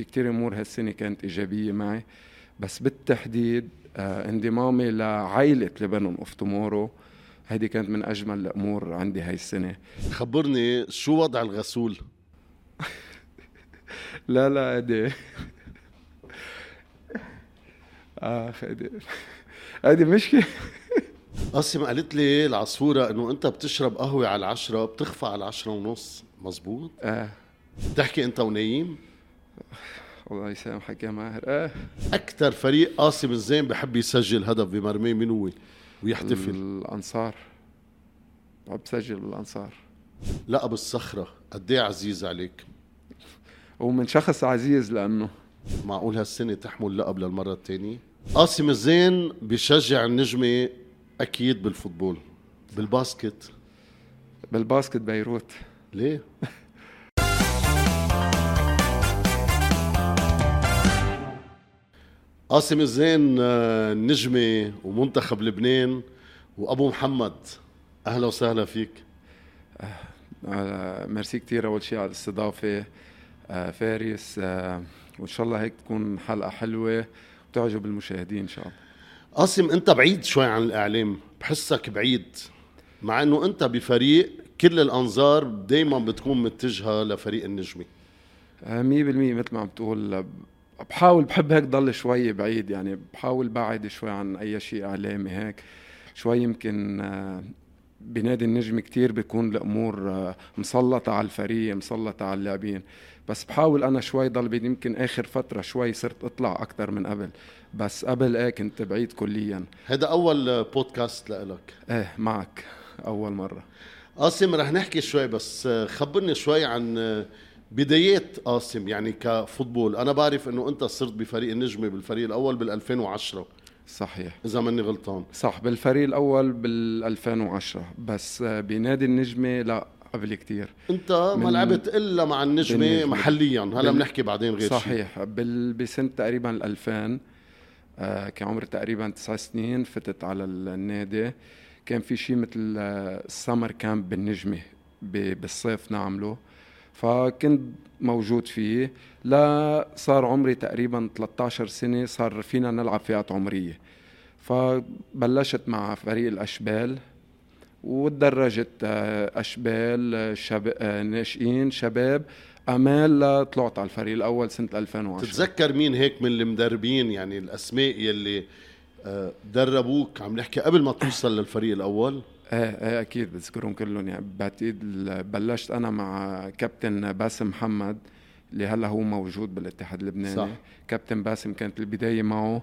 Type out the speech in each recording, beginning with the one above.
في كتير أمور هالسنه كانت إيجابية معي. بس بالتحديد آه انضمامي لعائلة لبنان of tomorrow هيدي كانت من أجمل الأمور عندي هاي السنة. خبرني شو وضع الغسول؟ لا لا هيدي. اخ هيدي. هيدي مشكلة. قاسم قالت لي العصفورة إنه أنت بتشرب قهوة على العشرة بتغفى على العشرة ونص. مزبوط؟ آه. بتحكي أنت ونايم؟ الله يسامحك يا ماهر. آه. أكثر فريق قاسم الزين بحب يسجل هدف بمرميه من هو؟ ويحتفل. الأنصار. بحب سجل بالانصار لقب الصخرة. قد إيه عزيز عليك؟ ومن شخص عزيز لأنه. معقول هالسنة تحمل لقب للمرة الثانية قاسم الزين بيشجع النجمة أكيد بالفوتبول. بالباسكت. بالباسكت بيروت. ليه؟ قاسم الزين آه، نجمة ومنتخب لبنان وأبو محمد أهلا وسهلا فيك. آه، ميرسي كثير أول شيء على الاستضافة آه، فارس آه، وإن شاء الله هيك تكون حلقة حلوة وتعجب المشاهدين إن شاء الله. قاسم أنت بعيد شوي عن الإعلام بحسك بعيد مع أنه أنت بفريق كل الأنظار دايما بتكون متجهة لفريق النجمة آه، مية بالمية مثل ما عم تقول آه، بحاول بحب هيك ضل شوي بعيد يعني بحاول بعد شوي عن أي شيء إعلامي هيك. شوي يمكن آه، بنادي النجم كتير بيكون الأمور آه، مسلطة على الفريق مسلطة على اللاعبين. بس بحاول أنا شوي ضل يمكن آخر فترة شوي صرت أطلع أكثر من قبل. بس قبل إيه كنت بعيد كليا. هذا أول بودكاست لإلك؟ إيه معك. أول مرة. قاسم رح نحكي شوي بس خبرني شوي عن بدايات قاسم يعني كفوتبول. أنا بعرف أنه أنت صرت بفريق النجمة بالفريق الأول بال 2010 صحيح. إذا ماني غلطان. صح بالفريق الأول بال 2010 بس آه، بنادي النجمة لا قبل كتير. أنت ما لعبت إلا مع النجمة. محليا. هلا بنحكي بعدين غير شيء. صحيح. بال... بسنة تقريبا ال 2000 آه كان عمري تقريبا تسع سنين فتت على النادي. كان في شيء مثل آه، السمر كامب بالنجمة ب... بالصيف نعمله. فكنت موجود فيه. لا صار عمري تقريبا 13 سنة صار فينا نلعب فئات عمرية. فبلشت مع فريق الأشبال وتدرجت آه، أشبال آه، شب... آه، ناشئين شباب أمال لطلعت على الفريق الأول سنة 2010 تتذكر مين هيك من المدربين؟ يعني الأسماء يلي دربوك عم نحكي قبل ما توصل للفريق الأول؟ إيه إيه أكيد بذكرهم كلهم. يعني بعتقد بلشت أنا مع كابتن باسم محمد اللي هلا هو موجود بالاتحاد اللبناني. صح. كابتن باسم كانت البداية معه.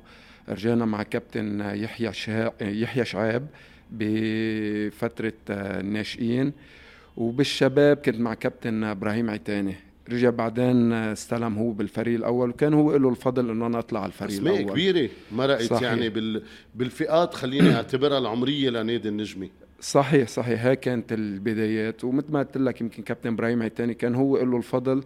رجعنا مع كابتن يحيى شها... يحيى شعاب بفترة آه، الناشئين. وبالشباب كنت مع كابتن إبراهيم عتاني. رجع بعدين آه، استلم هو بالفريق الأول وكان هو له الفضل إنه أنا أطلع على الفريق اسماء الأول. كبيرة مرقت صحيح. يعني بال... بالفئات خليني أعتبرها العمرية لنادي النجمة. صحيح صحيح. هاي كانت البدايات. ومثل ما قلت لك يمكن كابتن إبراهيم عيتاني كان هو له الفضل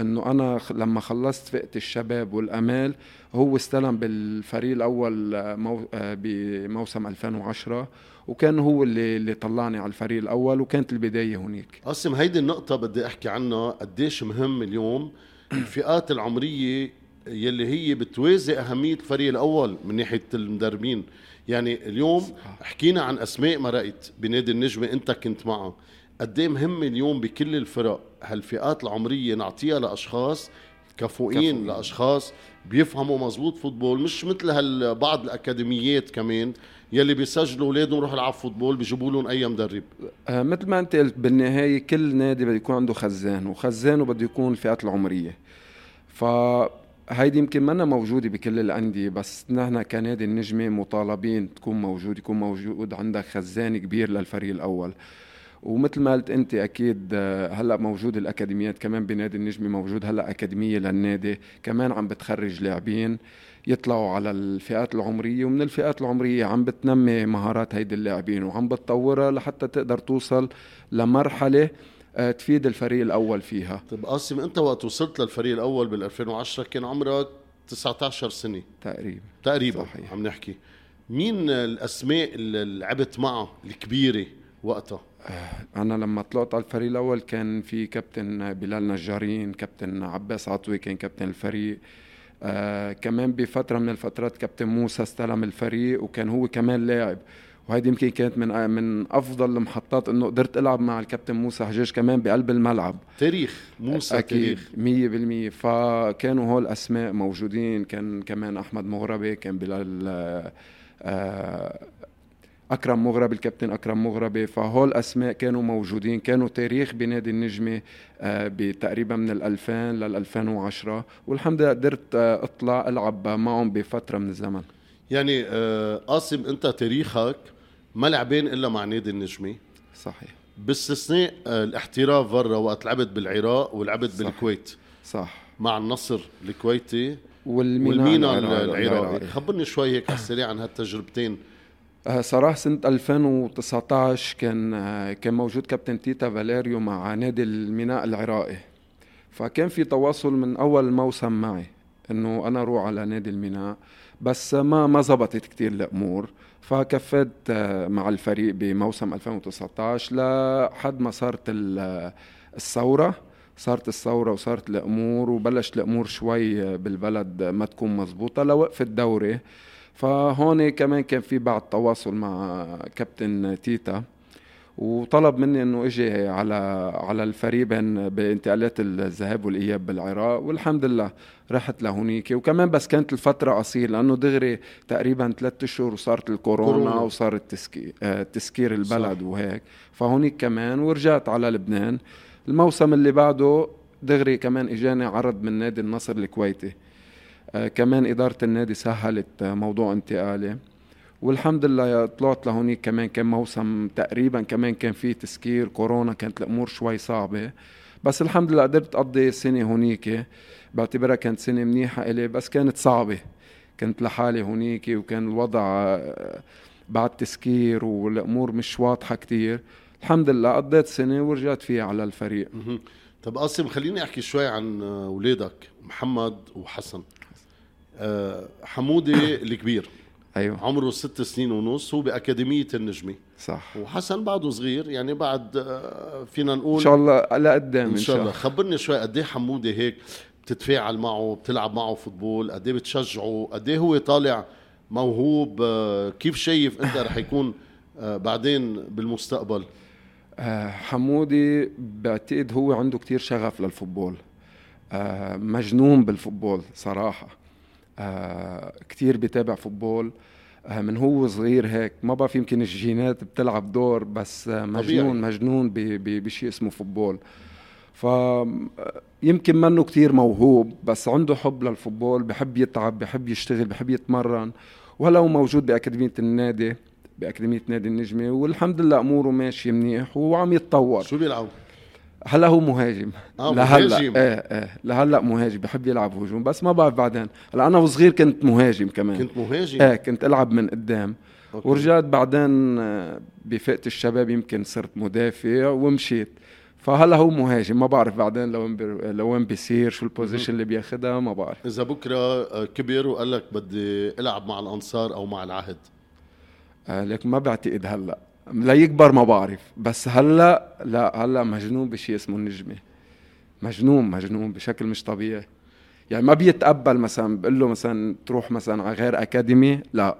إنه أنا لما خلصت فئه الشباب والأمال هو استلم بالفريق الأول آه، مو آه، بموسم 2010 وكان هو اللي اللي طلعني على الفريق الأول وكانت البداية هناك. قاسم هيدي النقطة بدي أحكي عنها. قديش مهم اليوم الفئات العمرية يلي هي بتوازي أهمية الفريق الأول من ناحية المدربين. يعني اليوم حكينا عن أسماء مرقت بنادي النجمة أنت كنت معها قد إيه مهم اليوم بكل الفرق هالفئات العمرية نعطيها لأشخاص كفؤين. لأشخاص بيفهموا مزبوط فوتبول مش مثل هال بعض الأكاديميات كمان يلي بيسجلوا أولادهم يروحوا يلعبوا فوتبول بيجيبوا لهم أي مدرب. آه، مثل ما انت قلت بالنهاية كل نادي بده يكون عنده خزان وخزانه بده يكون الفئات العمرية. فهيدي يمكن منا موجودة بكل الأندية بس نحن كنادي النجمة مطالبين تكون موجود يكون موجود عندك خزان كبير للفريق الأول. ومثل ما قلت أنت أكيد آه، هلأ موجود الأكاديميات كمان بنادي النجمة موجود هلأ أكاديمية للنادي كمان عم بتخرج لاعبين يطلعوا على الفئات العمرية ومن الفئات العمرية عم بتنمي مهارات هيدي اللاعبين وعم بتطورها لحتى تقدر توصل لمرحلة تفيد الفريق الأول فيها. طيب قاسم أنت وقت وصلت للفريق الأول بال 2010 كان عمرك 19 سنة. تقريبا. تقريبا صحيح. عم نحكي. مين الأسماء اللي لعبت معها الكبيرة وقتها؟ أنا لما طلعت على الفريق الأول كان في كابتن بلال نجارين كابتن عباس عطوي كان كابتن الفريق. آه كمان بفترة من الفترات كابتن موسى استلم الفريق وكان هو كمان لاعب. وهيدي يمكن كانت من من أفضل المحطات إنه قدرت ألعب مع الكابتن موسى حجاج كمان بقلب الملعب. تاريخ موسى أكيد 100% فكانوا هول أسماء موجودين. كان كمان أحمد مغربي كان بلال آه أكرم مغربي الكابتن أكرم مغربي. فهول أسماء كانوا موجودين. كانوا تاريخ بنادي النجمة آه بتقريبا من ال 2000 لل 2010 والحمد لله قدرت آه أطلع ألعب معهم بفترة من الزمن. يعني آه قاسم انت تاريخك ما لعبان إلا مع نادي النجمه صحيح. باستثناء آه، الاحتراف برا وقت لعبت بالعراق ولعبت صح. بالكويت. صح. مع النصر الكويتي والمينا, والمينا العراقي. العراقي خبرني شوي هيك على السريع عن هالتجربتين. آه، صراحة سنة 2019 كان آه، كان موجود كابتن تيتا فاليريو مع نادي الميناء العراقي. فكان في تواصل من أول موسم معي إنه أنا أروح على نادي الميناء. بس ما ما زبطت كتير الأمور فكفيت آه، مع الفريق بموسم 2019 لحد ما صارت الثورة. صارت الثورة وصارت الأمور وبلشت الأمور شوي بالبلد ما تكون مزبوطة لوقف الدوري. فهون كمان كان في بعض تواصل مع كابتن تيتا. وطلب مني إنه إجي على على الفريق بين بانتقالات الذهاب والإياب بالعراق والحمد لله رحت لهونيك. وكمان بس كانت الفترة قصيرة لأنه دغري تقريبا ثلاثة أشهر وصارت الكورونا كورونا. وصار التسكير, آه تسكير البلد صح. وهيك. فهونيك كمان ورجعت على لبنان. الموسم اللي بعده دغري كمان إجاني عرض من نادي النصر الكويتي. آه كمان إدارة النادي سهلت آه موضوع انتقالي. والحمد لله طلعت لهونيك كمان كان موسم تقريبا كمان كان في تسكير كورونا كانت الأمور شوي صعبة. بس الحمد لله قدرت أقضي سنة هونيك. بعتبرها كانت سنة منيحة إلي بس كانت صعبة. كنت لحالي هونيك وكان الوضع آه، بعد تسكير والأمور مش واضحة كتير. الحمد لله قضيت سنة ورجعت فيها على الفريق. طب قاسم خليني أحكي شوي عن أولادك محمد وحسن. أه حمودي الكبير. أيوه. عمره ست سنين ونص هو بأكاديمية النجمة. صح. وحسن بعده صغير يعني بعد آه، فينا نقول إن شاء الله لقدام إن شاء الله. خبرني شوي قد إيه حمودي هيك بتتفاعل معه بتلعب معه football؟ قد إيه بتشجعه؟ قد إيه هو طالع موهوب؟ آه، كيف شايف أنت رح يكون آه، بعدين بالمستقبل؟ حمودي بعتقد هو عنده كتير شغف لل football. مجنون بال football صراحة. كتير بيتابع football آه من هو صغير هيك ما بعرف يمكن الجينات بتلعب دور بس آه مجنون طبيعي. مجنون بشيء اسمه football ف يمكن منه كتير موهوب بس عنده حب للفوتبول بحب يتعب بحب يشتغل بحب يتمرن وهلا هو موجود بأكاديمية النادي بأكاديمية نادي النجمة والحمد لله أموره ماشي منيح وعم يتطور شو بيلعب؟ هلا هو مهاجم. آه لهلا. مهاجم إيه إيه. لهلا مهاجم بحب يلعب هجوم بس ما بعرف بعدين. هلا أنا وصغير كنت مهاجم كمان. كنت مهاجم؟ إيه كنت ألعب من قدام. okay. ورجعت بعدين آه، بفئة الشباب يمكن صرت مدافع ومشيت. فهلا هو مهاجم ما بعرف بعدين لوين. لوين بيصير شو ال position اللي بياخذها ما بعرف. إذا بكرة آه، كبر وقال لك بدي ألعب مع الأنصار أو مع العهد. آه لك ما بعتقد هلا. ليكبر ما بعرف. بس هلأ لا هلأ مجنون بشيء اسمه النجمة. مجنون مجنون بشكل مش طبيعي. يعني ما بيتقبل مثلا بقول له مثلا تروح مثلا على غير أكاديمي لا.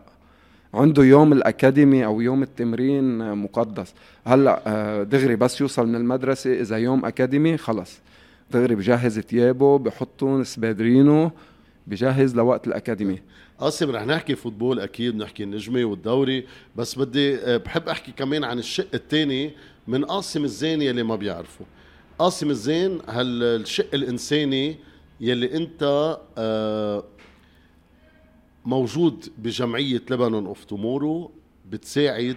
عنده يوم الأكاديمي أو يوم التمرين مقدس. هلأ آه، دغري بس يوصل من المدرسة إذا يوم أكاديمي خلص. دغري بجهز ثيابه بحطهم سبادرينه بجهز لوقت الاكاديمي قاسم رح نحكي football أكيد نحكي النجمة والدوري بس بدي آه، بحب أحكي كمان عن الشق الثاني من قاسم الزين يلي ما بيعرفوا قاسم الزين هالشق الإنساني يلي أنت آه، موجود بجمعية لبنان of tomorrow بتساعد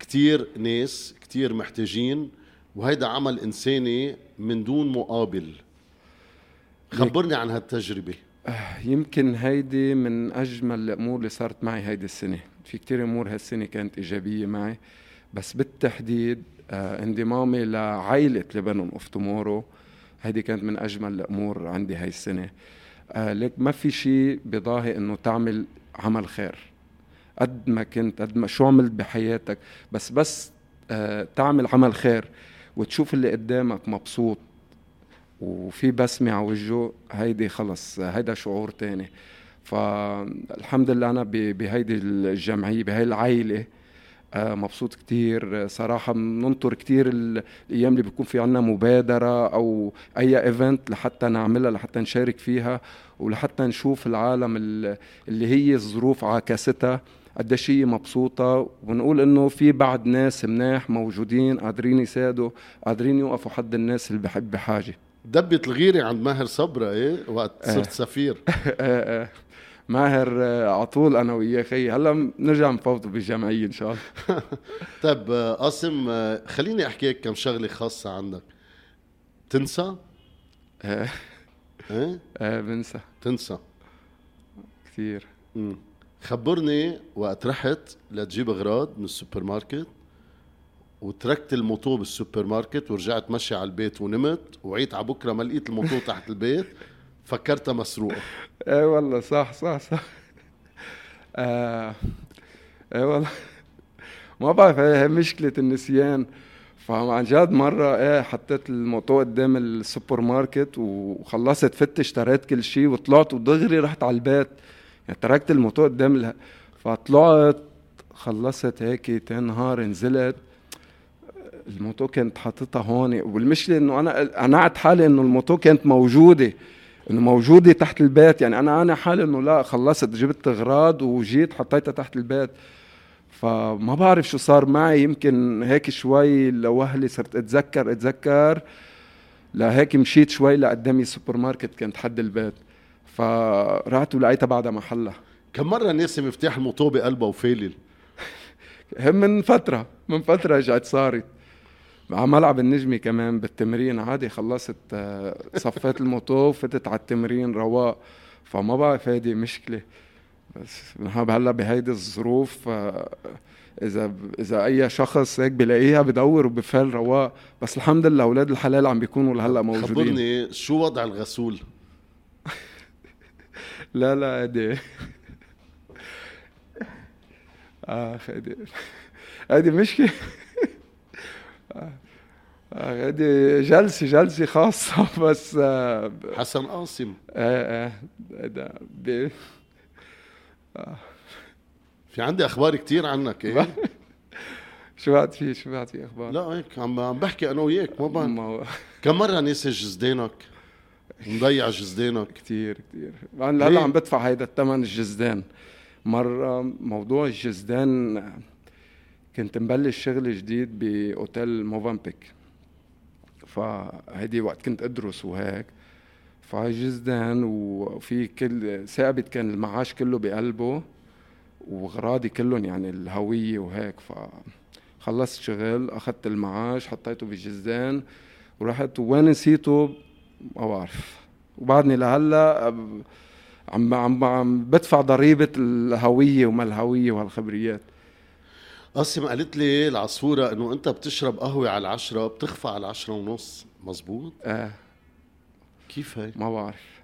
كتير ناس كتير محتاجين وهيدا عمل إنساني من دون مقابل. خبرني عن هالتجربة. يمكن هيدي من أجمل الأمور اللي صارت معي هيدي السنة. في كتير أمور هالسنة كانت إيجابية معي بس بالتحديد آه انضمامي لعائلة لبنان of tomorrow هيدي كانت من أجمل الأمور عندي هاي السنة. آه ليك ما في شيء بضاهي إنه تعمل عمل خير. قد ما كنت قد ما شو عملت بحياتك بس بس آه، تعمل عمل خير وتشوف اللي قدامك مبسوط. وفي بسمة على وجهه هيدي خلص هيدا شعور تاني. فالحمد لله أنا بهيدي الجمعية بهاي العائلة آه، مبسوط كتير. صراحة بننطر كتير الأيام اللي بيكون في عنا مبادرة أو أي إيفنت لحتى نعملها لحتى نشارك فيها ولحتى نشوف العالم اللي هي الظروف عاكستها قديش هي مبسوطة. ونقول إنه في بعد ناس مناح موجودين قادرين يساعدوا قادرين يوقفوا حد الناس اللي بحب بحاجة دبة الغيرة عند ماهر صبرا إيه؟ وقت صرت سفير. إيه إيه ماهر على طول أنا وياه. خي هلأ نرجع نفوتوا بالجمعيه إن شاء الله. طيب قاسم خليني أحكي لك كم شغلة خاصة عندك. تنسى؟ إيه إيه؟ إيه بنسى. تنسى. كثير. خبرني وقت رحت لتجيب أغراض من السوبر ماركت. وتركت الموتو بالسوبر ماركت ورجعت مشي على البيت ونمت وعيت على بكرة ما لقيت الموتو تحت البيت فكرتها مسروقة. إيه والله صح صح صح. آه إيه والله. ما بعرف هي مشكلة النسيان. فعن جد مرة إيه حطيت الموتو قدام السوبر ماركت وخلصت فت اشتريت كل شيء وطلعت ودغري رحت على البيت. يعني تركت الموتو قدام الها فطلعت خلصت هيك تنهار نزلت. ال moto كانت حاططها هون. والمشكلة إنه أنا قنعت حالي إنه ال moto كانت موجودة إنه موجودة تحت البيت. يعني أنا أنا حالي إنه لا خلصت جبت اغراض وجيت حطيتها تحت البيت. فما بعرف شو صار معي. يمكن هيك شوي لوهلي صرت أتذكر أتذكر لهيك مشيت شوي لقدامي سوبر ماركت كانت حد البيت. فرحت ولقيتها بعدها محلها. كم مرة ناسي مفتاح الموتو بقلبها وفالل؟ من فترة من فترة رجعت صارت. على ملعب النجمي كمان بالتمرين عادي خلصت آه، صفيت الموتو وفتت على التمرين رواق. فما بعرف هيدي مشكلة. بس هلأ بهيدي الظروف آه، إذا إذا أي شخص هيك بلاقيها بدور وبفال رواق. بس الحمد لله أولاد الحلال عم بيكونوا لهلأ موجودين. خبرني شو وضع الغسول؟ لا لا هيدي. اخ هيدي. هيدي مشكلة. هذه جلسة جلسة خاصة بس آه، حسن قاسم. إيه إيه ده بي في عندي أخبار كتير عنك إيه؟ شو بعد في شو بعد في أخبار؟ لا هيك عم عم بحكي أنا وياك ما بعرف. كم مرة ناسي جزدانك مضيع جزدانك كثير كثير هلا عم بدفع هيدا الثمن الجزدان مرة موضوع الجزدان كنت مبلش شغل جديد بأوتيل موفامبيك فهيدي وقت كنت أدرس وهيك. فجزدان وفي كل ثابت كان المعاش كله بقلبه وغراضي كلهم يعني الهوية وهيك. فخلصت شغل أخذت المعاش حطيته بالجزدان ورحت. وين نسيته؟ ما بعرف. وبعدني لهلا عم عم عم بدفع ضريبة الهوية وما الهوية وهالخبريات. قاسم قالت لي العصفورة إنه أنت بتشرب قهوة على العشرة بتخفى على العشرة ونص. مزبوط؟ إيه كيف هي؟ ما بعرف.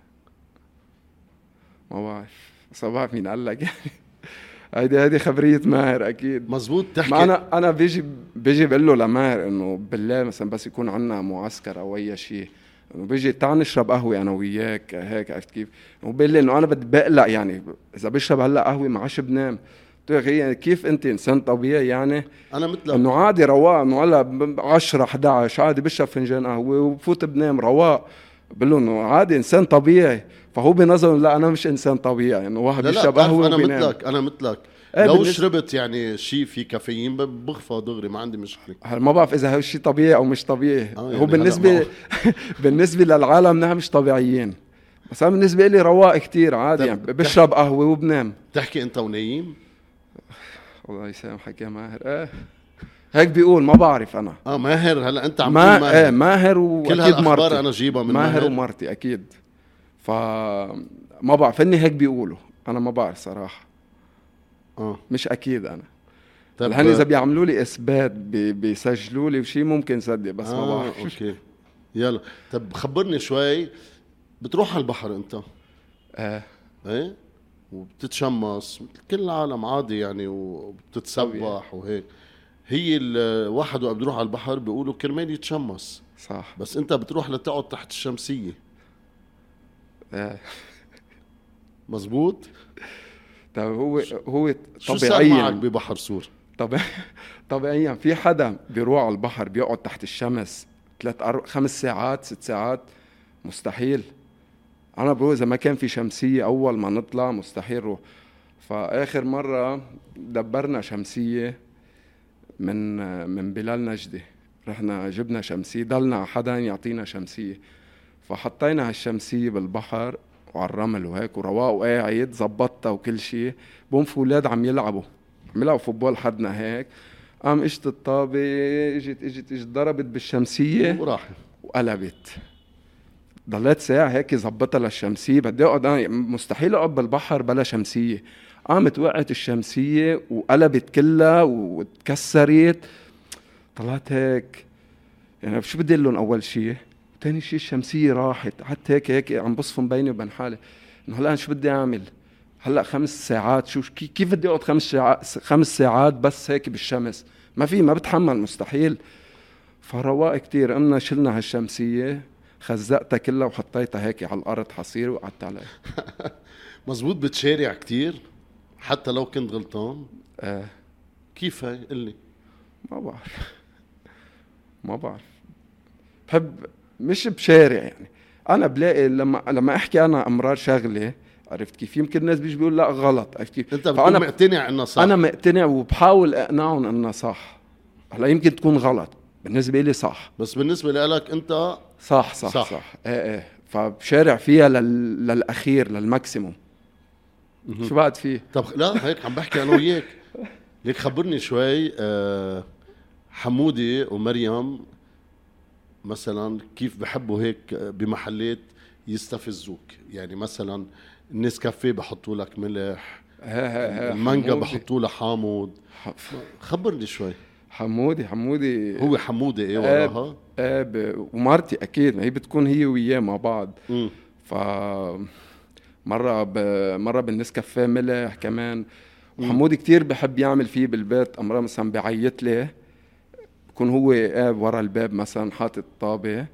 ما بعرف. بعرف مين قال لك يعني؟ هيدي هيدي خبرية ماهر أكيد. مزبوط تحكي. ما أنا أنا بيجي بيجي بقول له لماهر إنه بالليل مثلا بس يكون عندنا معسكر أو أي شيء. إنه بيجي تعال نشرب قهوة أنا وياك هيك عرفت كيف؟ وبقول لي إنه أنا بدي بقلق يعني. إذا بشرب هلأ قهوة ما عادش بنام. يعني كيف أنت إنسان طبيعي يعني؟ أنا مثلك. إنه عادي رواق إنه هلا 10 11 عادي بشرب فنجان قهوة وبفوت بنام رواق بقول له إنه عادي إنسان طبيعي. فهو بنظره لا أنا مش إنسان طبيعي إنه واحد بيشرب قهوة أنا مثلك أنا مثلك. إيه لو شربت يعني شيء في كافيين بخفى دغري ما عندي مشكلة. ما بعرف إذا هو شيء طبيعي أو مش طبيعي. آه يعني هو بالنسبة بالنسبة للعالم نحن مش طبيعيين. بس أنا بالنسبة لي رواق كتير عادي يعني بشرب قهوة وبنام. تحكي أنت ونايم؟ الله يسامحك يا ماهر. إيه هيك بيقول ما بعرف أنا. آه ماهر هلأ أنت عم ما ماهر. إيه ماهر واكيد مرتي. أنا جيبها من ماهر, ماهر. ومرتي أكيد. ف ما بعرف اني هيك بيقولوا. أنا ما بعرف صراحة. آه. مش أكيد أنا. طيب هن إذا بيعملوا لي إثبات بي بيسجلوا لي وشيء ممكن صدق بس آه ما بعرف. أوكي. يلا. طب خبرني شوي. بتروح على البحر أنت؟ إيه إيه؟ وبتتشمس. كل العالم عادي يعني وبتتسبح وهيك. هي الواحد وقت بيروح على البحر بيقولوا كرمال يتشمس. صح. بس انت بتروح لتقعد تحت الشمسية. آه. مزبوط طب هو هو شو معك طبيعيا ببحر سور؟ طبيعي طبيعيا في حدا بيروح على البحر بيقعد تحت الشمس ثلاث خمس ساعات ست ساعات؟ مستحيل. أنا برو إذا ما كان في شمسية أول ما نطلع مستحيل روح فآخر مرة دبرنا شمسية من من بلال نجدي رحنا جبنا شمسية ضلنا حدا يعطينا شمسية. فحطينا هالشمسية بالبحر وعلى الرمل وهيك ورواق وقاعد زبطتها وكل شيء بقوم في أولاد عم يلعبوا عم يلعبوا فوتبول حدنا هيك. قام إجت الطابة إجت إجت إجت ضربت بالشمسية وراح وقلبت. ضليت ساعة هيك زبطها للشمسية. بدي أقعد أنا مستحيل أقعد بالبحر بلا شمسية. قامت وقعت الشمسية وقلبت كلها وتكسرت طلعت هيك. يعني شو بدي لهم أول شيء تاني شيء الشمسية راحت. قعدت هيك هيك عم بصفن بيني وبين حالي. إنه هلأ شو بدي أعمل؟ هلأ خمس ساعات. شو كي- كيف بدي أقعد خمس ساعات خمس ساعات بس هيك بالشمس؟ ما في ما بتحمل مستحيل. فرواق كتير. قمنا شلنا هالشمسية. خزقتها كلها وحطيتها هيك على الأرض حصير وقعدت عليها. مزبوط بتشارع كتير حتى لو كنت غلطان. آه. كيف هي؟ قل لي. ما بعرف. ما بعرف. بحب مش بشارع يعني. أنا بلاقي لما لما أحكي أنا أمرار شغلة عرفت كيف؟ يمكن الناس بيجي بيقول لا غلط. عرفت كيف؟ أنت بتكون مقتنع إنه صح. أنا مقتنع وبحاول أقنعهم انها صح. هلأ يمكن تكون غلط. بالنسبة لي صح. بس بالنسبة لك أنت صح صح صح. صح. إيه إيه. فبشارع فيها لل... للأخير لل maximum. شو بعد فيه؟ طب لا هيك عم بحكي أنا وياك. ليك خبرني شوي آه، حمودي ومريم مثلا كيف بحبوا هيك بمحلات يستفزوك؟ يعني مثلا النسكافيه بحطوا لك ملح ها ها ها المانجا حمودي. بحطوا لها حامض خبرني شوي. حمودي حمودي. هو حمودي إيه وراها؟ آه ب... ومرتي أكيد ما هي بتكون هي وياه مع بعض. مم. ف مرة ب... مرة بالنسكافيه ملح كمان. وحمودي كتير بحب يعمل فيه بالبيت. أمرار مثلا بيعيط لي. بكون هو قاعد ورا الباب مثلا حاطط طابه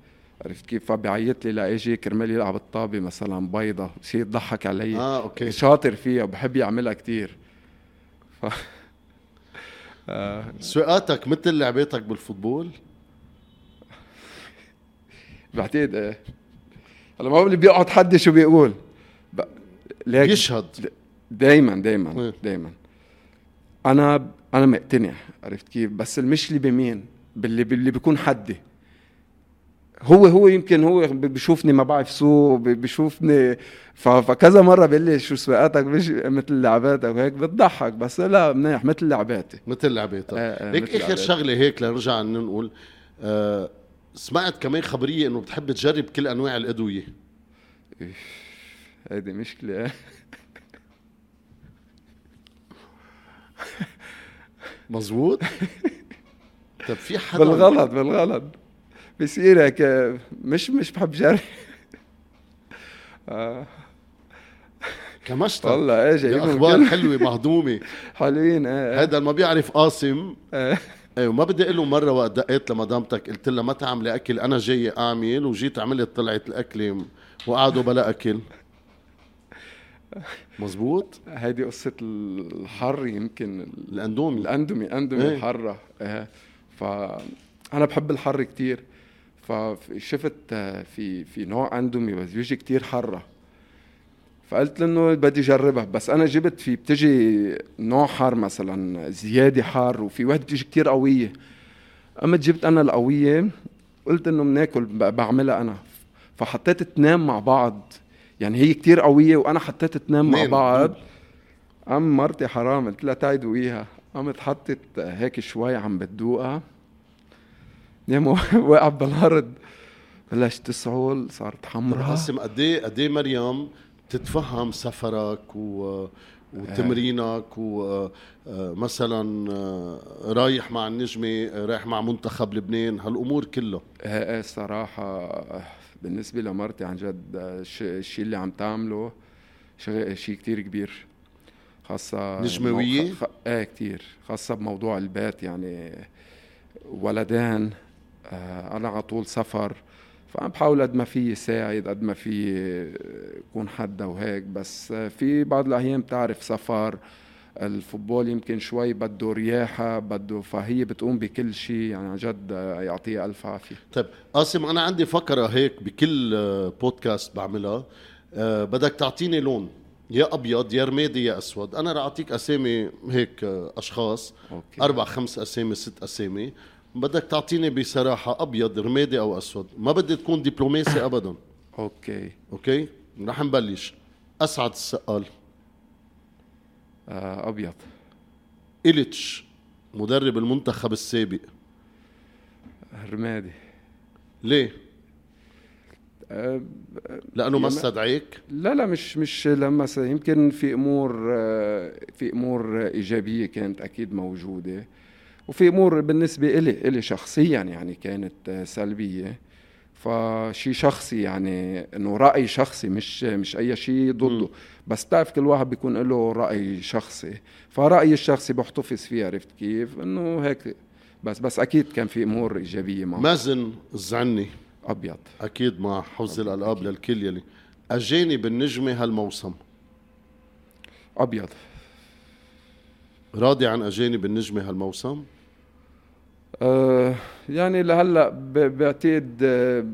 عرفت كيف؟ فبيعيط لي لاجي كرمال يلعب الطابة مثلا بيضة شيء يضحك علي. آه أوكي. شاطر فيها وبحب يعملها كتير. ف... سواقاتك مثل لعباتك بال football؟ بعتقد إيه. هلا ما هو اللي بيقعد حد شو بيقول. ب... ليك يشهد دايما دايما إيه. دايما. أنا أنا مقتنع عرفت كيف؟ بس المشكلة بمين؟ باللي باللي بيكون حدي. هو هو يمكن هو ب- بشوفني ما بعرف سوق ب- بشوفني ف- فكذا مرة بيقول لي شو سواقاتك مش مثل لعباتك وهيك بتضحك بس لا منيح مثل لعباتي. مثل لعباتك. آه، آه، هيك آخر لعباتك. شغلة هيك لنرجع نقول آه سمعت كمان خبرية إنه بتحب تجرب كل أنواع الأدوية. هيدي مشكلة. مزبوط طب في حدا؟ بالغلط بالغلط. بصير هيك مش مش بحب جري. آه. كمشطة والله إيه جايبهم أخبار حلوة مهضومة. حلوين إيه. هذا ما بيعرف قاسم. إيه. إيه وما بدي أقول له مرة وقت دقيت لمدامتك قلت لها ما تعملي أكل أنا جاي اعمل وجيت عملت طلعت الأكلة وقعدوا بلا أكل. مزبوط؟ هيدي قصة الحر يمكن ال- الأندومي. الأندمي أندمي إيه. الحرة إيه. فأنا بحب الحر كتير. فشفت آه، في في نوع أندومي بس بيجي كتير حرة فقلت له إنه بدي أجربها. بس أنا جبت في بتجي نوع حار مثلا زيادة حار وفي واحد بتجي كتير قوية. قمت جبت أنا القوية قلت إنه بناكل بعملها أنا. فحطيت اتنين مع بعض. يعني هي كتير قوية وأنا حطيت اتنين مع بعض. قام مرتي حرام قلت لها تعي دوقيها قامت حطت هيك شوي عم بتدوقها. نام وقع بالأرض. بلش تسعل صارت حمراء. قاسم قد إيه قد إيه مريم تتفهم سفرك و وتمرينك ومثلا رايح مع النجمة رايح مع منتخب لبنان هالأمور كلها. إيه إيه الصراحة بالنسبة لمرتي عن جد الش- الشيء اللي عم تعمله شيء كتير كبير. خاصة نجموية؟ إيه كتير. خاصة بموضوع البيت يعني ولدان آه أنا على طول سفر فعم بحاول قد ما في ساعد قد ما في يكون حدا وهيك بس في بعض الاحيان بتعرف سفر الفوتبول يمكن شوي بده رياحة بده فهي بتقوم بكل شيء يعني عن جد يعطيها ألف عافية. طيب قاسم أنا عندي فكرة هيك بكل بودكاست بعملها. أه بدك تعطيني لون يا أبيض يا رمادي يا أسود. أنا رح أعطيك أسامي هيك أشخاص. أوكي. أربع خمس أسامي ست أسامي. بدك تعطيني بصراحة أبيض رمادي أو أسود. ما بدي تكون دبلوماسي ابدا. أوكي. أوكي؟ رح نبلش. أسعد السقال آه أبيض. إليتش مدرب المنتخب السابق. رمادي. ليه؟ أه لأنه ما استدعيك؟ لا لا مش مش لما يمكن في أمور آه، في أمور إيجابية كانت أكيد موجودة. وفي أمور بالنسبة إلي إلي شخصيا يعني كانت سلبية. فشي شخصي يعني إنه رأي شخصي مش مش أي شيء ضده. بس بتعرف كل واحد بيكون له رأي شخصي. فرايي الشخصي بحتفظ فيه عرفت كيف؟ إنه هيك. بس بس أكيد كان في أمور إيجابية معه. مازن الزعني. أبيض. أكيد مع حوز الألقاب للكل يلي. أجاني بالنجمة هالموسم. أبيض. راضي عن اجانب النجمه هالموسم؟ آه يعني لهلا بعتقد آه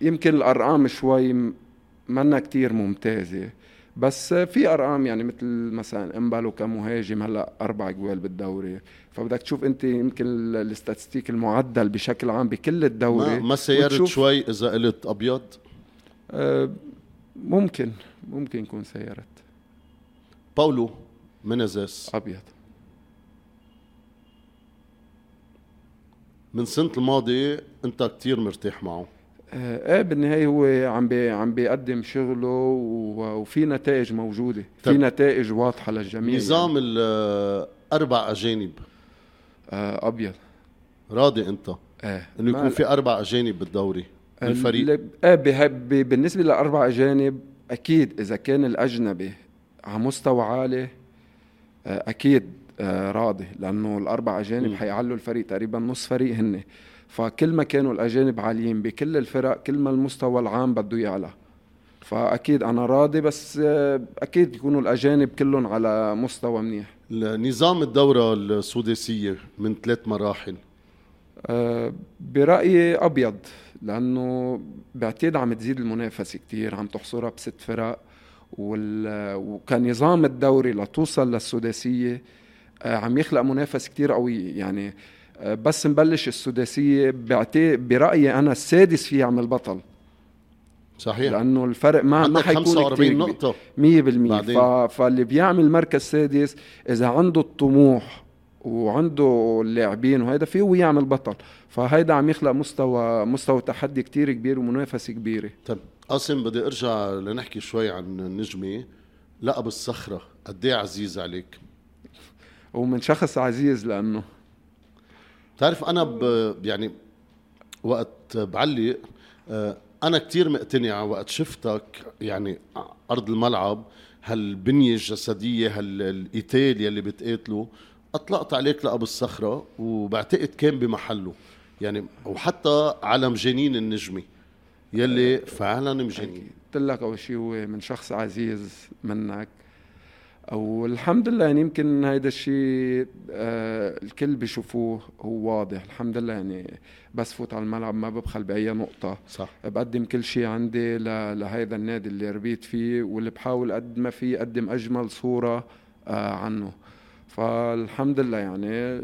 يمكن الأرقام شوي منا كتير ممتازة. بس في أرقام يعني مثل مثلا إمبالو كمهاجم هلا أربع جوال بالدوري. فبدك تشوف أنت يمكن الاستاتستيك المعدل بشكل عام بكل الدوري. ما, ما سيرت شوي إذا قلت أبيض؟ آه ممكن ممكن يكون سيرت باولو منزس أبيض. من سنة الماضية انت كتير مرتاح معه. آه، إيه بالنهاية هو عم بي عم بيقدم شغله وفي نتائج موجودة. في نتائج واضحة للجميع. نظام يعني. الاربع أجانب. آه أبيض. راضي أنت؟ إيه إنه يكون في أربع أجانب بالدوري بالفريق. إيه بالنسبة للاربع أجانب أكيد إذا كان الأجنبي على مستوى عالي آه، أكيد آه، راضي لأنه الأربع أجانب حيعلوا الفريق تقريبا نص فريق هن فكل ما كانوا الأجانب عاليين بكل الفرق كل ما المستوى العام بده يعلى. فأكيد أنا راضي بس آه، أكيد يكونوا الأجانب كلهم على مستوى منيح. نظام الدورة السوداسيه من ثلاث مراحل. أه برأيي أبيض لأنه بعتقد عم تزيد المنافسة كتير عم تحصرها بست فرق وال... وكنظام الدوري لتوصل للسداسية آه، عم يخلق منافس كتير قوي. يعني آه، بس نبلش السداسية برأيي أنا السادس فيه يعمل بطل. صحيح. لأنه الفرق ما ما حيكون 45 نقطة. 100% فاللي بيعمل مركز سادس إذا عنده الطموح وعنده اللاعبين وهذا فيه هو يعمل بطل. فهيدا عم يخلق مستوى مستوى تحدي كتير كبير ومنافسه كبيرة. طيب قاسم بدي أرجع لنحكي شوي عن النجمه لقب الصخرة قد إيه عزيز عليك؟ ومن شخص عزيز لأنه. بتعرف أنا ب يعني وقت بعلق آه، أنا كتير مقتنع وقت شفتك يعني أرض الملعب هالبنية الجسدية هالقتال يلي بتقاتله أطلقت عليك لقب الصخرة وبعتقد كان بمحله. يعني وحتى على مجانين النجمة يلي فعلا مجانين. قلت لك أول شيء هو من شخص عزيز منك والحمد لله يعني يمكن هيدا الشيء آه الكل بيشوفوه هو واضح. الحمد لله يعني بس فوت على الملعب ما ببخل بأي نقطة. صح. بقدم كل شيء عندي لهيدا النادي اللي ربيت فيه واللي بحاول قد ما في أقدم أجمل صورة آه عنه. فالحمد لله يعني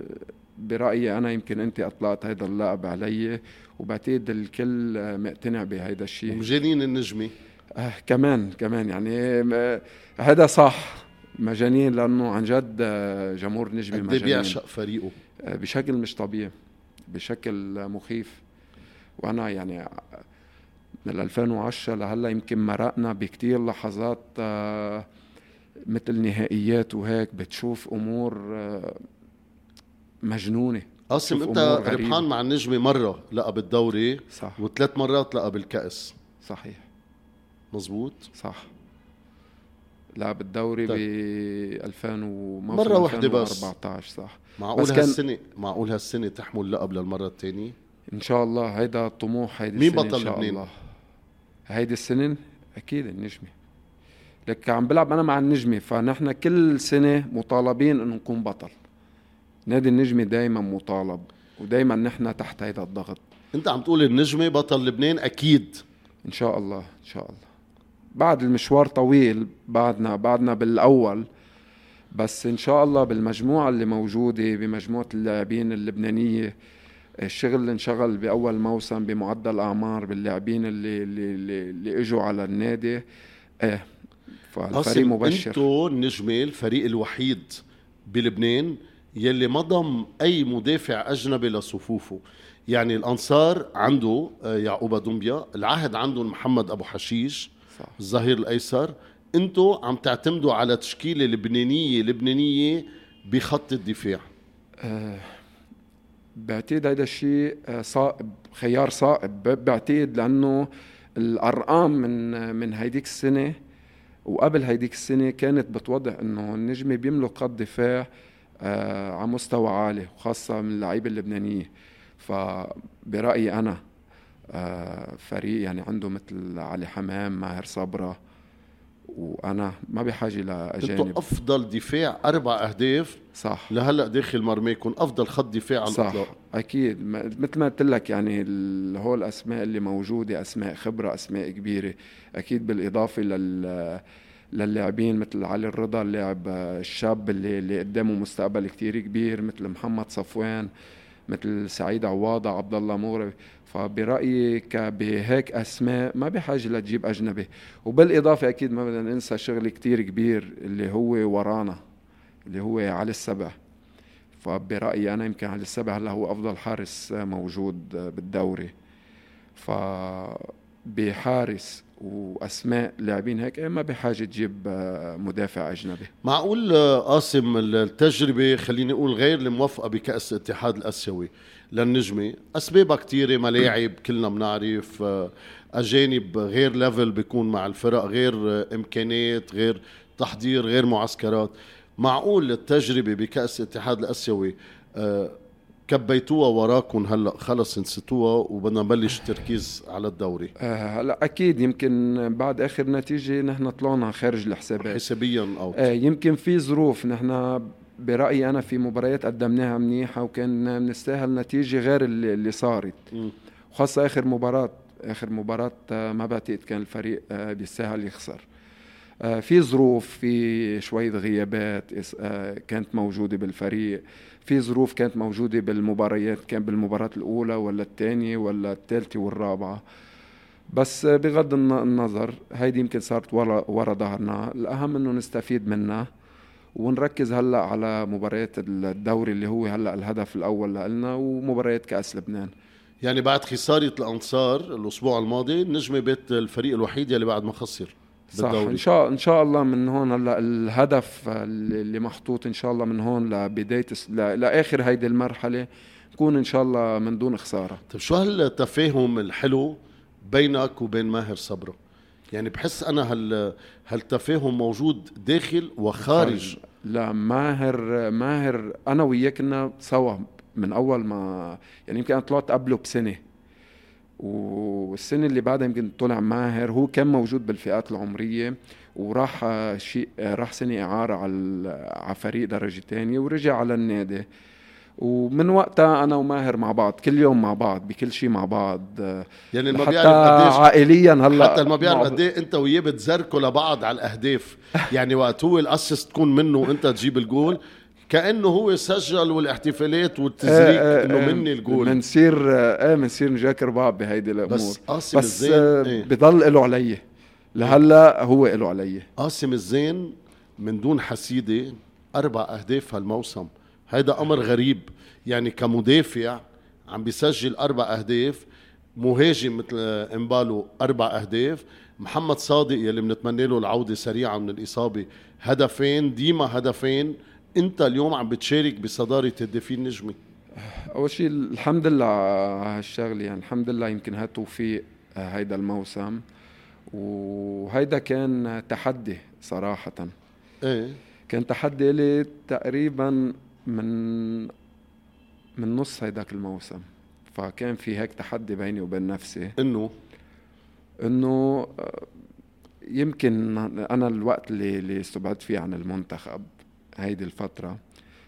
برأيي أنا يمكن أنت اطلقت هيدا اللقب علي وبعتقد الكل مقتنع بهيدا الشيء. ومجانين النجمة. آه كمان كمان يعني هذا صح. مجانين لأنه عن جد آه، جمهور نجمي مجانين. بيعشق فريقه؟ آه، بشكل مش طبيعي بشكل مخيف. وأنا يعني من 2010 لهلأ يمكن مرقنا بكتير لحظات آه، مثل نهائيات وهيك. بتشوف أمور مجنونة. قاسم أنت ربحان مع النجمة مرة لقب الدوري صح. وثلاث مرات لقب الكاس صحيح. مزبوط صح. لعب الدوري طيب. ب 2000 وموسم مرة واحدة بس. 2014 صح. معقول بس هالسنه معقول هالسنة تحمل لقب للمرة الثانية إن شاء الله. هيدا الطموح هيدي مين السنة بطل ان شاء لبنان؟ الله. هيدي السنة؟ أكيد النجمة. لك عم بلعب أنا مع النجمة فنحن كل سنة مطالبين إنه نكون بطل. نادي النجمة دايما مطالب ودايما نحن تحت هيدا الضغط. أنت عم تقول النجمة بطل لبنان؟ أكيد. إن شاء الله إن شاء الله. بعد المشوار طويل بعدنا بعدنا بالأول بس إن شاء الله بالمجموعة اللي موجودة بمجموعة اللاعبين اللبنانية الشغل اللي انشغل بأول موسم بمعدل أعمار باللاعبين اللي اللي اللي, اللي إجوا على النادي. إيه فالفريق مبشر. أنتو النجمه الفريق الوحيد بلبنان يلي ما ضم أي مدافع أجنبي لصفوفه. يعني الأنصار عنده آه، يعقوب دمبيا العهد عندهم محمد أبو حشيش صح. الظهير الأيسر. انتو عم تعتمدوا على تشكيلة لبنانية لبنانية بخط الدفاع. بعتقد هيدا الشيء آه، صائب خيار صائب. بعتقد لأنه الأرقام من من هيديك السنة وقبل هيديك السنة كانت بتوضح إنه النجمه بيملك خط دفاع آه، على مستوى عالي وخاصة من اللعيبة اللبنانية. فبرأيي أنا فريق يعني عنده مثل علي حمام ماهر صبره وأنا ما بحاجة لاجانب أفضل دفاع أربع أهداف صح. لهلأ داخل مرميكم أفضل خط دفاع على صح. أكيد. مثل ما قلت لك يعني هول الاسماء اللي موجودة أسماء خبرة أسماء كبيرة. أكيد بالإضافة لل للاعبين مثل علي الرضا اللاعب آه، الشاب اللي اللي قدامه مستقبل كتير كبير مثل محمد صفوان مثل سعيد عواضة عبد الله مغربي فبرأيي ك- بهيك أسماء ما بحاجة لتجيب أجنبي. وبالإضافة أكيد ما بدنا ننسى شغل كتير كبير اللي هو ورانا اللي هو علي السبع. فبرأيي أنا يمكن علي السبع هلا هو أفضل حارس موجود بالدوري. ف بحارس وأسماء لاعبين هيك ما بحاجة تجيب مدافع أجنبي. معقول آه، قاسم التجربة خليني أقول غير الموفقة بكأس الاتحاد الآسيوي للنجمة؟ أسبابها كتيرة ملاعب كلنا بنعرف آه، أجانب غير ليفل بيكون مع الفرق غير آه، إمكانيات غير تحضير غير معسكرات. معقول التجربة بكأس الاتحاد الآسيوي آه، كبيتوها وراكم هلا خلص نسيتوها وبدنا نبلش التركيز على الدوري. آه، هلا أكيد يمكن بعد آخر نتيجة نحن طلعنا خارج الحسابات. حسابيا أو. آه، يمكن في ظروف نحن برأيي أنا في مباريات قدمناها منيحة وكان بنستاهل نتيجة غير اللي, اللي صارت. مم. وخاصة آخر مباراة آخر مباراة آه، ما بعتقد كان الفريق آه، بيستاهل يخسر. آه، في ظروف في شوية غيابات آه، كانت موجودة بالفريق. في ظروف كانت موجودة بالمباريات كان بالمباراة الأولى ولا الثانية ولا الثالثة والرابعة. بس آه، بغض الن- النظر هيدي يمكن صارت ورا ورا ظهرنا. الأهم إنه نستفيد منها ونركز هلأ على مباريات الدوري اللي هو هلأ الهدف الأول لنا ومباريات كأس لبنان. يعني بعد خسارة الأنصار الأسبوع الماضي النجمة بيت الفريق الوحيد يلي بعد ما خسر. صح بالدوري. إن شاء إن شاء الله من هون هلا الهدف اللي محطوط إن شاء الله من هون لبدايه لآخر هيدي المرحلة نكون إن شاء الله من دون خسارة. طيب شو هالتفاهم الحلو بينك وبين ماهر صبرا يعني بحس أنا هال هالتفاهم موجود داخل وخارج. لا ماهر ماهر أنا وياه كنا سوا من أول ما يعني يمكن أنا طلعت قبله بسنة. والسنة اللي بعدها يمكن طلع ماهر هو كان موجود بالفئات العمرية وراح شيء راح سنه إعارة على على فريق درجة ثانية ورجع على النادي. ومن وقتها أنا وماهر مع بعض كل يوم مع بعض بكل شيء مع بعض. يعني ما حتى بيعرف قديش عائليا هلأ حتى ما بيعرف قد إيه أنت وياه بتزركوا لبعض على الأهداف. يعني وقت هو الأسيست تكون منه وأنت تجيب الجول كأنه هو سجل والاحتفالات والتزريك إنه مني الجول. بنصير إيه بنصير نجاكر بعض بهيدي الأمور. بس قاسم بس الزين آه، إيه؟ بضل له علي. لهلأ هو له علي. قاسم الزين من دون حسيدة أربع أهداف هالموسم. هيدا أمر غريب. يعني كمدافع عم بيسجل أربع أهداف مهاجم مثل إمبالو أربع أهداف. محمد صادق يلي بنتمنى له العودة سريعا من الإصابة. هدفين ديما هدفين انت اليوم عم بتشارك بصدارة هدافين النجمه أول شيء الحمد لله على هالشغلة يعني الحمد لله يمكن هالتوفيق آه، هيدا الموسم. وهيدا كان تحدي صراحة. إيه. كان تحدي لي تقريبا من من نص هيداك الموسم. فكان في هيك تحدي بيني وبين نفسي. إنه؟ إنه آه، يمكن أنا الوقت اللي اللي استبعدت فيه عن المنتخب. هيدي الفترة.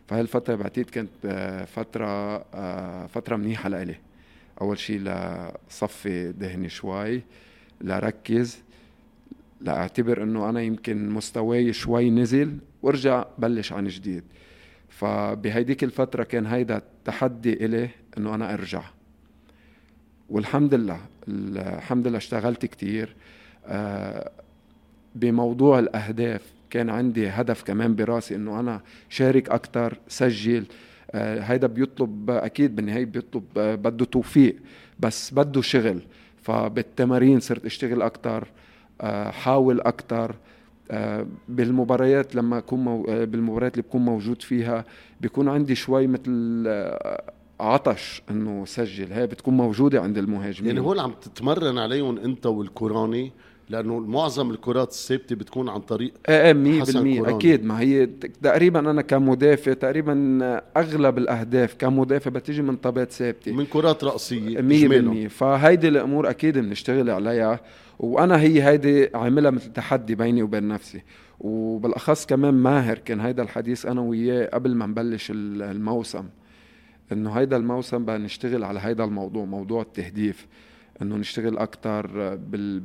فهي الفترة بعتقد كانت آه، فترة آه، فترة منيحة لإلي. أول شيء لصفي ذهني شوي لركز لأعتبر إنه أنا يمكن مستواي شوي نزل وأرجع بلش عن جديد. فبهيديك الفترة كان هيدا تحدي إلي إنه أنا أرجع. والحمد لله الحمد لله اشتغلت كتير. آه، بموضوع الأهداف كان عندي هدف كمان براسي إنه أنا شارك أكثر سجل. آه، هيدا بيطلب أكيد بالنهاية بيطلب آه، بده توفيق بس بده شغل. فبالتمارين صرت أشتغل أكثر حاول أكثر بالمباريات لما أكون مو... بالمباريات اللي بكون موجود فيها بيكون عندي شوي مثل عطش إنه سجل. هي بتكون موجودة عند المهاجمين. يعني هون عم تتمرن عليهم أنت والكوراني لأنه معظم الكرات الثابتة بتكون عن طريق إيه إيه 100% أكيد. ما هي تقريبا أنا كمدافع تقريبا أغلب الأهداف كمدافع بتيجي من طابات ثابتة. من كرات رأسية 100% فهيدي الأمور أكيد بنشتغل عليها وأنا هي هيدي عاملها مثل تحدي بيني وبين نفسي. وبالأخص كمان ماهر كان هيدا الحديث أنا وياه قبل ما نبلش الموسم إنه هيدا الموسم بقى نشتغل على هيدا الموضوع موضوع التهديف. إنه نشتغل أكثر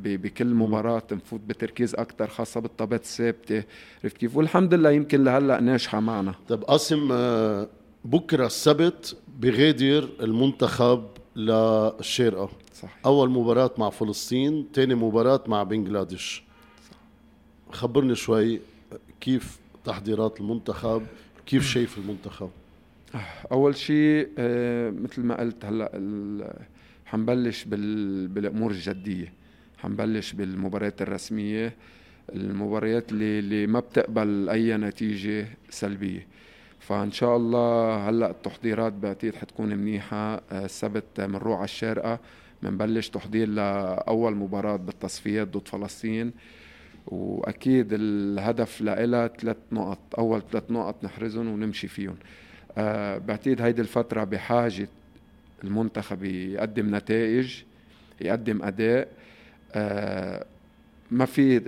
بكل مباراة نفوت بتركيز أكثر خاصة بالطابات الثابتة. عرفت كيف؟ والحمد لله يمكن لهلأ ناجحة معنا. طيب قاسم آه، بكرة السبت بغادر المنتخب للشارقة. صحيح. أول مباراة مع فلسطين ثاني مباراة مع بنغلاديش. خبرني شوي كيف تحضيرات المنتخب كيف شايف المنتخب؟ أول شيء آه، مثل ما قلت هلأ حنبلش بالأمور الجدية. حنبلش بالمباريات الرسمية المباريات اللي, اللي ما بتقبل أي نتيجة سلبية. فإن شاء الله هلأ التحضيرات بعتقد حتكون منيحة. آه، السبت بنروح على الشارقة. بنبلش تحضير لأول مباراة بالتصفيات ضد فلسطين. وأكيد الهدف لها ثلاث نقط. أول ثلاث نقط نحرزهم ونمشي فيهم. أه بعتقد هيدي الفترة بحاجة المنتخب يقدم نتائج يقدم أداء أه ما في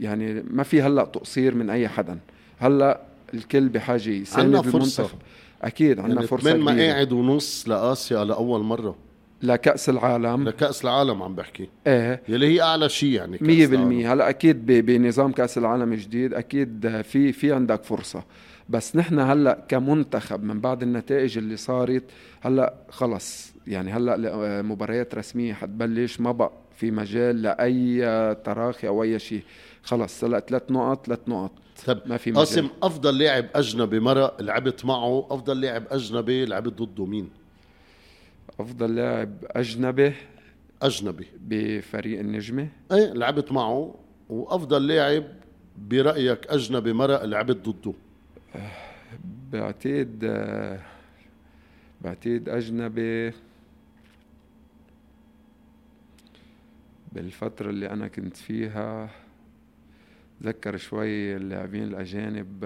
يعني ما في هلأ تقصير من أي حدا. هلأ الكل بحاجة يساند بالمنتخب أكيد عندنا يعني فرصة من ما قاعد ونص لآسيا لأول مرة. لكأس العالم. لكأس العالم عم بحكي. إيه. يلي هي أعلى شيء يعني 100% هلأ أكيد بنظام كأس العالم الجديد أكيد في في عندك فرصة. بس نحن هلأ كمنتخب من بعد النتائج اللي صارت هلأ خلص. يعني هلأ مباريات رسمية حتبلش ما بقى في مجال لأي تراخي أو أي شيء. خلص هلأ ثلاث نقط ثلاث نقط. طب ما في مجال. قاسم أفضل لاعب أجنبي مرق لعبت معه أفضل لاعب أجنبي لعبت ضده مين؟ أفضل لاعب أجنبي أجنبي. بفريق النجمة؟ إيه لعبت معه. وأفضل لاعب برأيك أجنبي مرق لعبت ضده. بعتقد بعتقد أجنبي. بالفترة اللي أنا كنت فيها ذكر شوي اللاعبين الأجانب.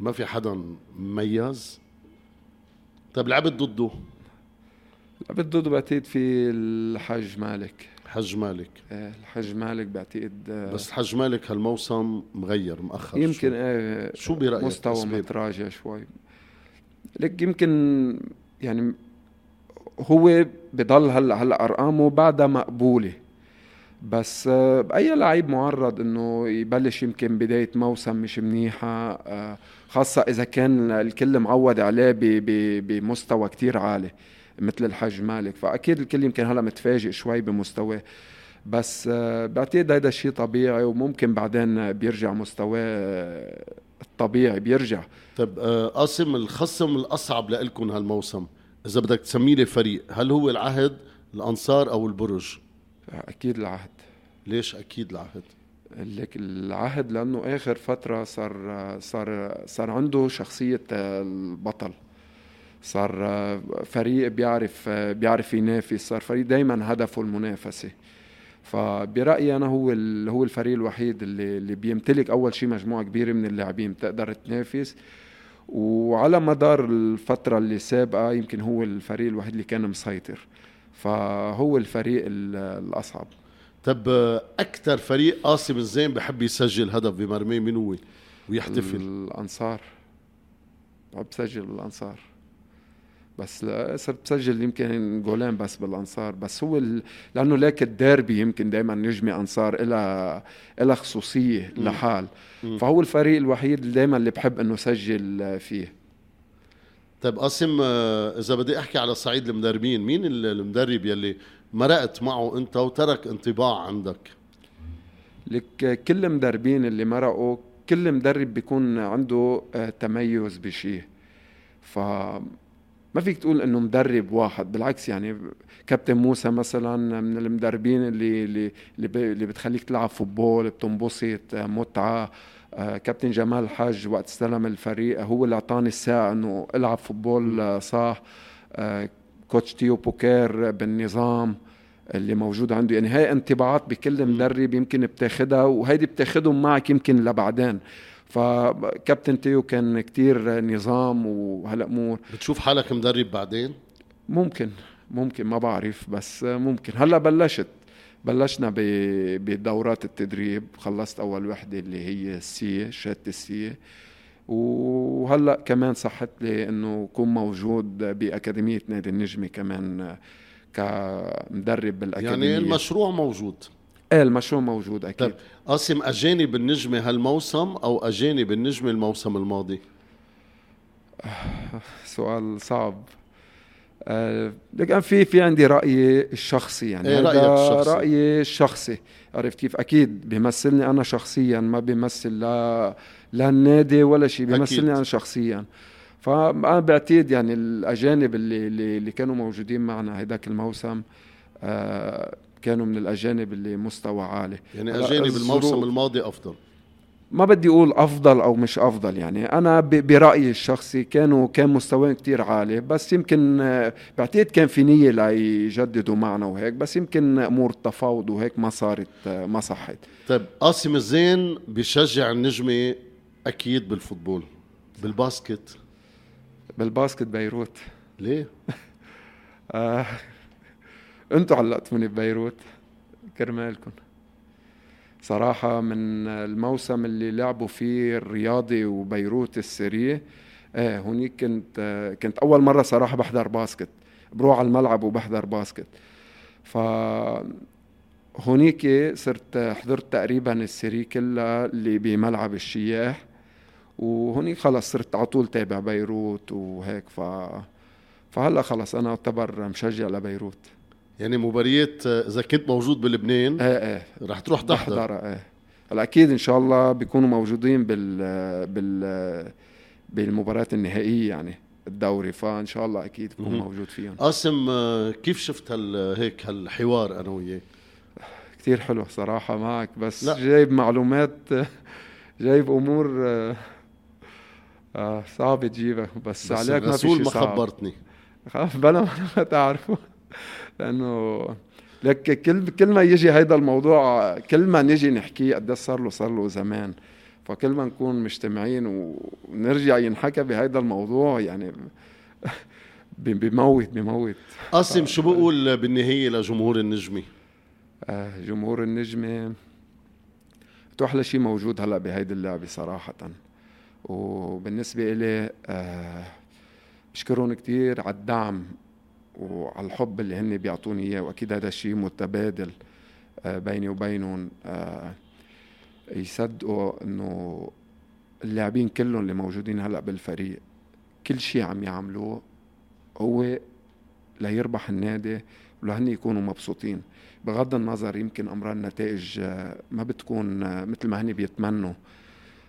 ما في حدا مميز؟ طيب لعبت ضده؟ لعبت ضده بعتقد في الحاج مالك. حج مالك. إيه الحج مالك بعتقد آه، بس الحج مالك هالموسم مغير مأخر يمكن شو. إيه شو برأيك مستوى متراجع شوي. لك يمكن يعني هو بضل هلا هلا أرقامه بعدها مقبولة. بس آه، بأي لعيب معرض إنه يبلش يمكن بداية موسم مش منيحة آه، خاصة إذا كان الكل معود عليه بمستوى كتير عالي. مثل الحاج مالك. فأكيد الكل يمكن هلا متفاجئ شوي بمستواه. بس آه، بعتقد هذا الشيء طبيعي وممكن بعدين بيرجع مستواه الطبيعي بيرجع. طيب قاسم الخصم الأصعب لكم هالموسم إذا بدك تسمي لي فريق هل هو العهد الأنصار أو البرج؟ أكيد العهد. ليش أكيد العهد؟ لك العهد لأنه آخر فترة صار صار صار عنده شخصية البطل. صار فريق بيعرف بيعرف ينافس صار فريق دائما هدفه المنافسة. فبرأيي أنا هو هو الفريق الوحيد اللي اللي بيمتلك أول شيء مجموعة كبيرة من اللاعبين بتقدر تنافس. وعلى مدار الفترة اللي سابقة يمكن هو الفريق الوحيد اللي كان مسيطر. فهو الفريق الأصعب. طب أكثر فريق قاسم الزين بحب يسجل هدف بمرميه من هو؟ ويحتفل. الأنصار. بحب سجل الأنصار. بس صرت بسجل يمكن جولين بس بالأنصار. بس هو ال... لأنه ليك الديربي يمكن دائما نجمي أنصار إلى إلى خصوصية. لحال. فهو الفريق الوحيد اللي دائما اللي بحب إنه سجل فيه. طيب قاسم آه، إذا بدي أحكي على صعيد المدربين مين المدرب يلي مرقت معه أنت وترك انطباع عندك؟ لك كل المدربين اللي مرقوا كل مدرب بيكون عنده آه، تميز بشيء ف ما فيك تقول إنه مدرب واحد بالعكس يعني كابتن موسى مثلا من المدربين اللي اللي اللي بتخليك تلعب football بتنبسط متعة. آه، كابتن جمال الحاج وقت استلم الفريق هو اللي أعطاني الثقة إنه ألعب football صح. آه، coach تيو بوكير بالنظام اللي موجود عنده. يعني هاي انطباعات بكل مدرب يمكن بتاخدها وهيدي بتاخدهم معك يمكن لبعدين. فكابتن تيو كان كتير نظام وهالامور بتشوف حالك مدرب بعدين؟ ممكن ممكن ما بعرف بس ممكن. هلا بلشت بلشنا بدورات التدريب. خلصت أول وحدة اللي هي ال C شهادة ال C وهلا كمان صحت لي إنه اكون موجود بأكاديمية نادي النجمة كمان كمدرب بالأكاديمية. يعني المشروع موجود؟ إيه المشروع موجود أكيد. طيب قاسم اجانب النجمه هالموسم أو اجانب النجمه الموسم الماضي؟ سؤال صعب. آه لكن في في عندي رأيي الشخصي يعني. إيه رأيك الشخصي؟ رأيي الشخصي. عرفت كيف؟ أكيد بيمثلني أنا شخصيا ما بيمثل لا لا النادي ولا شيء بيمثلني. أنا شخصيا. فأنا بعتقد يعني الأجانب اللي اللي كانوا موجودين معنا هداك الموسم آه كانوا من الأجانب اللي مستوى عالي. يعني أجانب الموسم الماضي أفضل. ما بدي أقول أفضل أو مش أفضل يعني أنا برأيي الشخصي كانوا كان مستواهم كتير عالي بس يمكن بعتقد كان في نية ليجددوا معنا وهيك بس يمكن أمور التفاوض وهيك ما صارت ما صحت. طيب قاسم الزين بيشجع النجمه أكيد بال football بال basket. بال basket بيروت. ليه؟ آه أنتوا علقتوني ببيروت كرمالكم صراحة من الموسم اللي لعبوا فيه الرياضي وبيروت السرية إيه هونيك كنت كنت أول مرة صراحة بحضر basket. بروح على الملعب وبحضر باسكت. ف هونيك صرت حضرت تقريبا السري كلها اللي بملعب الشياح. وهونيك خلص صرت على طول تابع بيروت وهيك. ف فهلا خلص أنا أعتبر مشجع لبيروت. يعني مباريات إذا كنت موجود بلبنان إيه إيه رح تروح تحضر. إيه هلا أكيد إن شاء الله بيكونوا موجودين بال بال بالمباريات النهائية يعني الدوري فإن شاء الله أكيد بكون موجود فيهم. قاسم كيف شفت هال هيك هالحوار أنا وياك؟ كثير حلو صراحة معك بس لا. جايب معلومات جايب أمور آه صعب تجيبها بس, بس عليك ما في شيء ما خبرتني. بلا ما تعرفوا لأنه لك كل كل ما يجي هيدا الموضوع كل ما نجي نحكيه قد صار له صار له زمان. فكل ما نكون مجتمعين ونرجع ينحكى بهيدا الموضوع يعني بموت بموت. قاسم شو بقول بالنهاية لجمهور النجمة؟ آه جمهور النجمة أحلى شيء موجود هلأ بهيدي اللعبة صراحة. وبالنسبة إلي آه بشكرهم كثير على الدعم. وعلى الحب اللي هن بيعطوني إياه وأكيد هذا الشيء متبادل آه، بيني وبينهم آه، يصدقوا إنه اللاعبين كلهم اللي موجودين هلأ بالفريق كل شيء عم يعملوه هو ليربح النادي ولهن يكونوا مبسوطين. بغض النظر يمكن أمرار النتائج آه، ما بتكون مثل ما هن بيتمنوا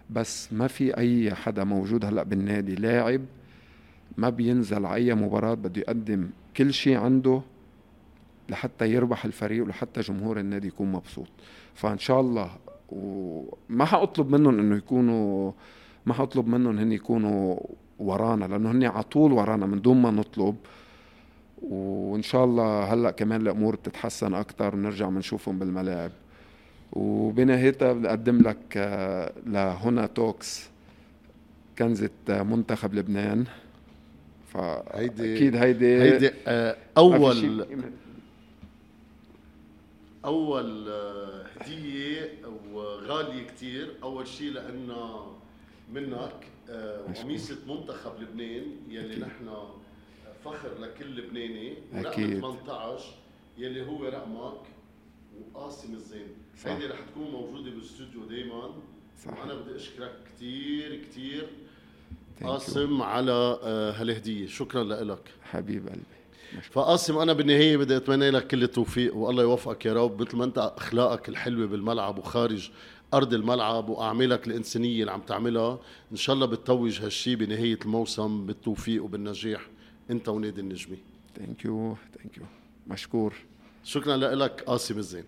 بس ما في أي حدا موجود هلأ بالنادي لاعب ما بينزل على أي مباراة بده يقدم كل شيء عنده لحتى يربح الفريق ولحتى جمهور النادي يكون مبسوط. فإن شاء الله وما حأطلب منهم إنه يكونوا ما حأطلب منهم هن يكونوا ورانا لأنه هن على طول ورانا من دون ما نطلب. وإن شاء الله هلأ كمان الأمور بتتحسن أكثر ونرجع بنشوفهم بالملاعب. وبنهايتها بدي أقدم لك آه، لهنا توكس كنزة منتخب لبنان. فهيدي أكيد هيدي هيدي آه، اول أول آه، هدية وغالية كثير أول شيء لأنه منك قميصه منتخب لبنان يلي نحن فخر لكل لبناني. ورقم 18 يلي هو رقمك وقاسم الزين. هيدي رح تكون موجودة بالاستوديو دائما وأنا بدي أشكرك كثير كثير قاسم على آه، هالهدية. شكرا لك حبيب قلبي. فقاسم أنا بالنهاية بدي أتمنى لك كل التوفيق والله يوفقك يا رب. مثل ما أنت أخلاقك الحلوة بالملعب وخارج أرض الملعب وأعمالك الإنسانية اللي عم تعملها إن شاء الله بتتوج هالشيء بنهاية الموسم بالتوفيق وبالنجاح أنت ونادي النجمي thank you thank you مشكور. شكرا لك قاسم الزين.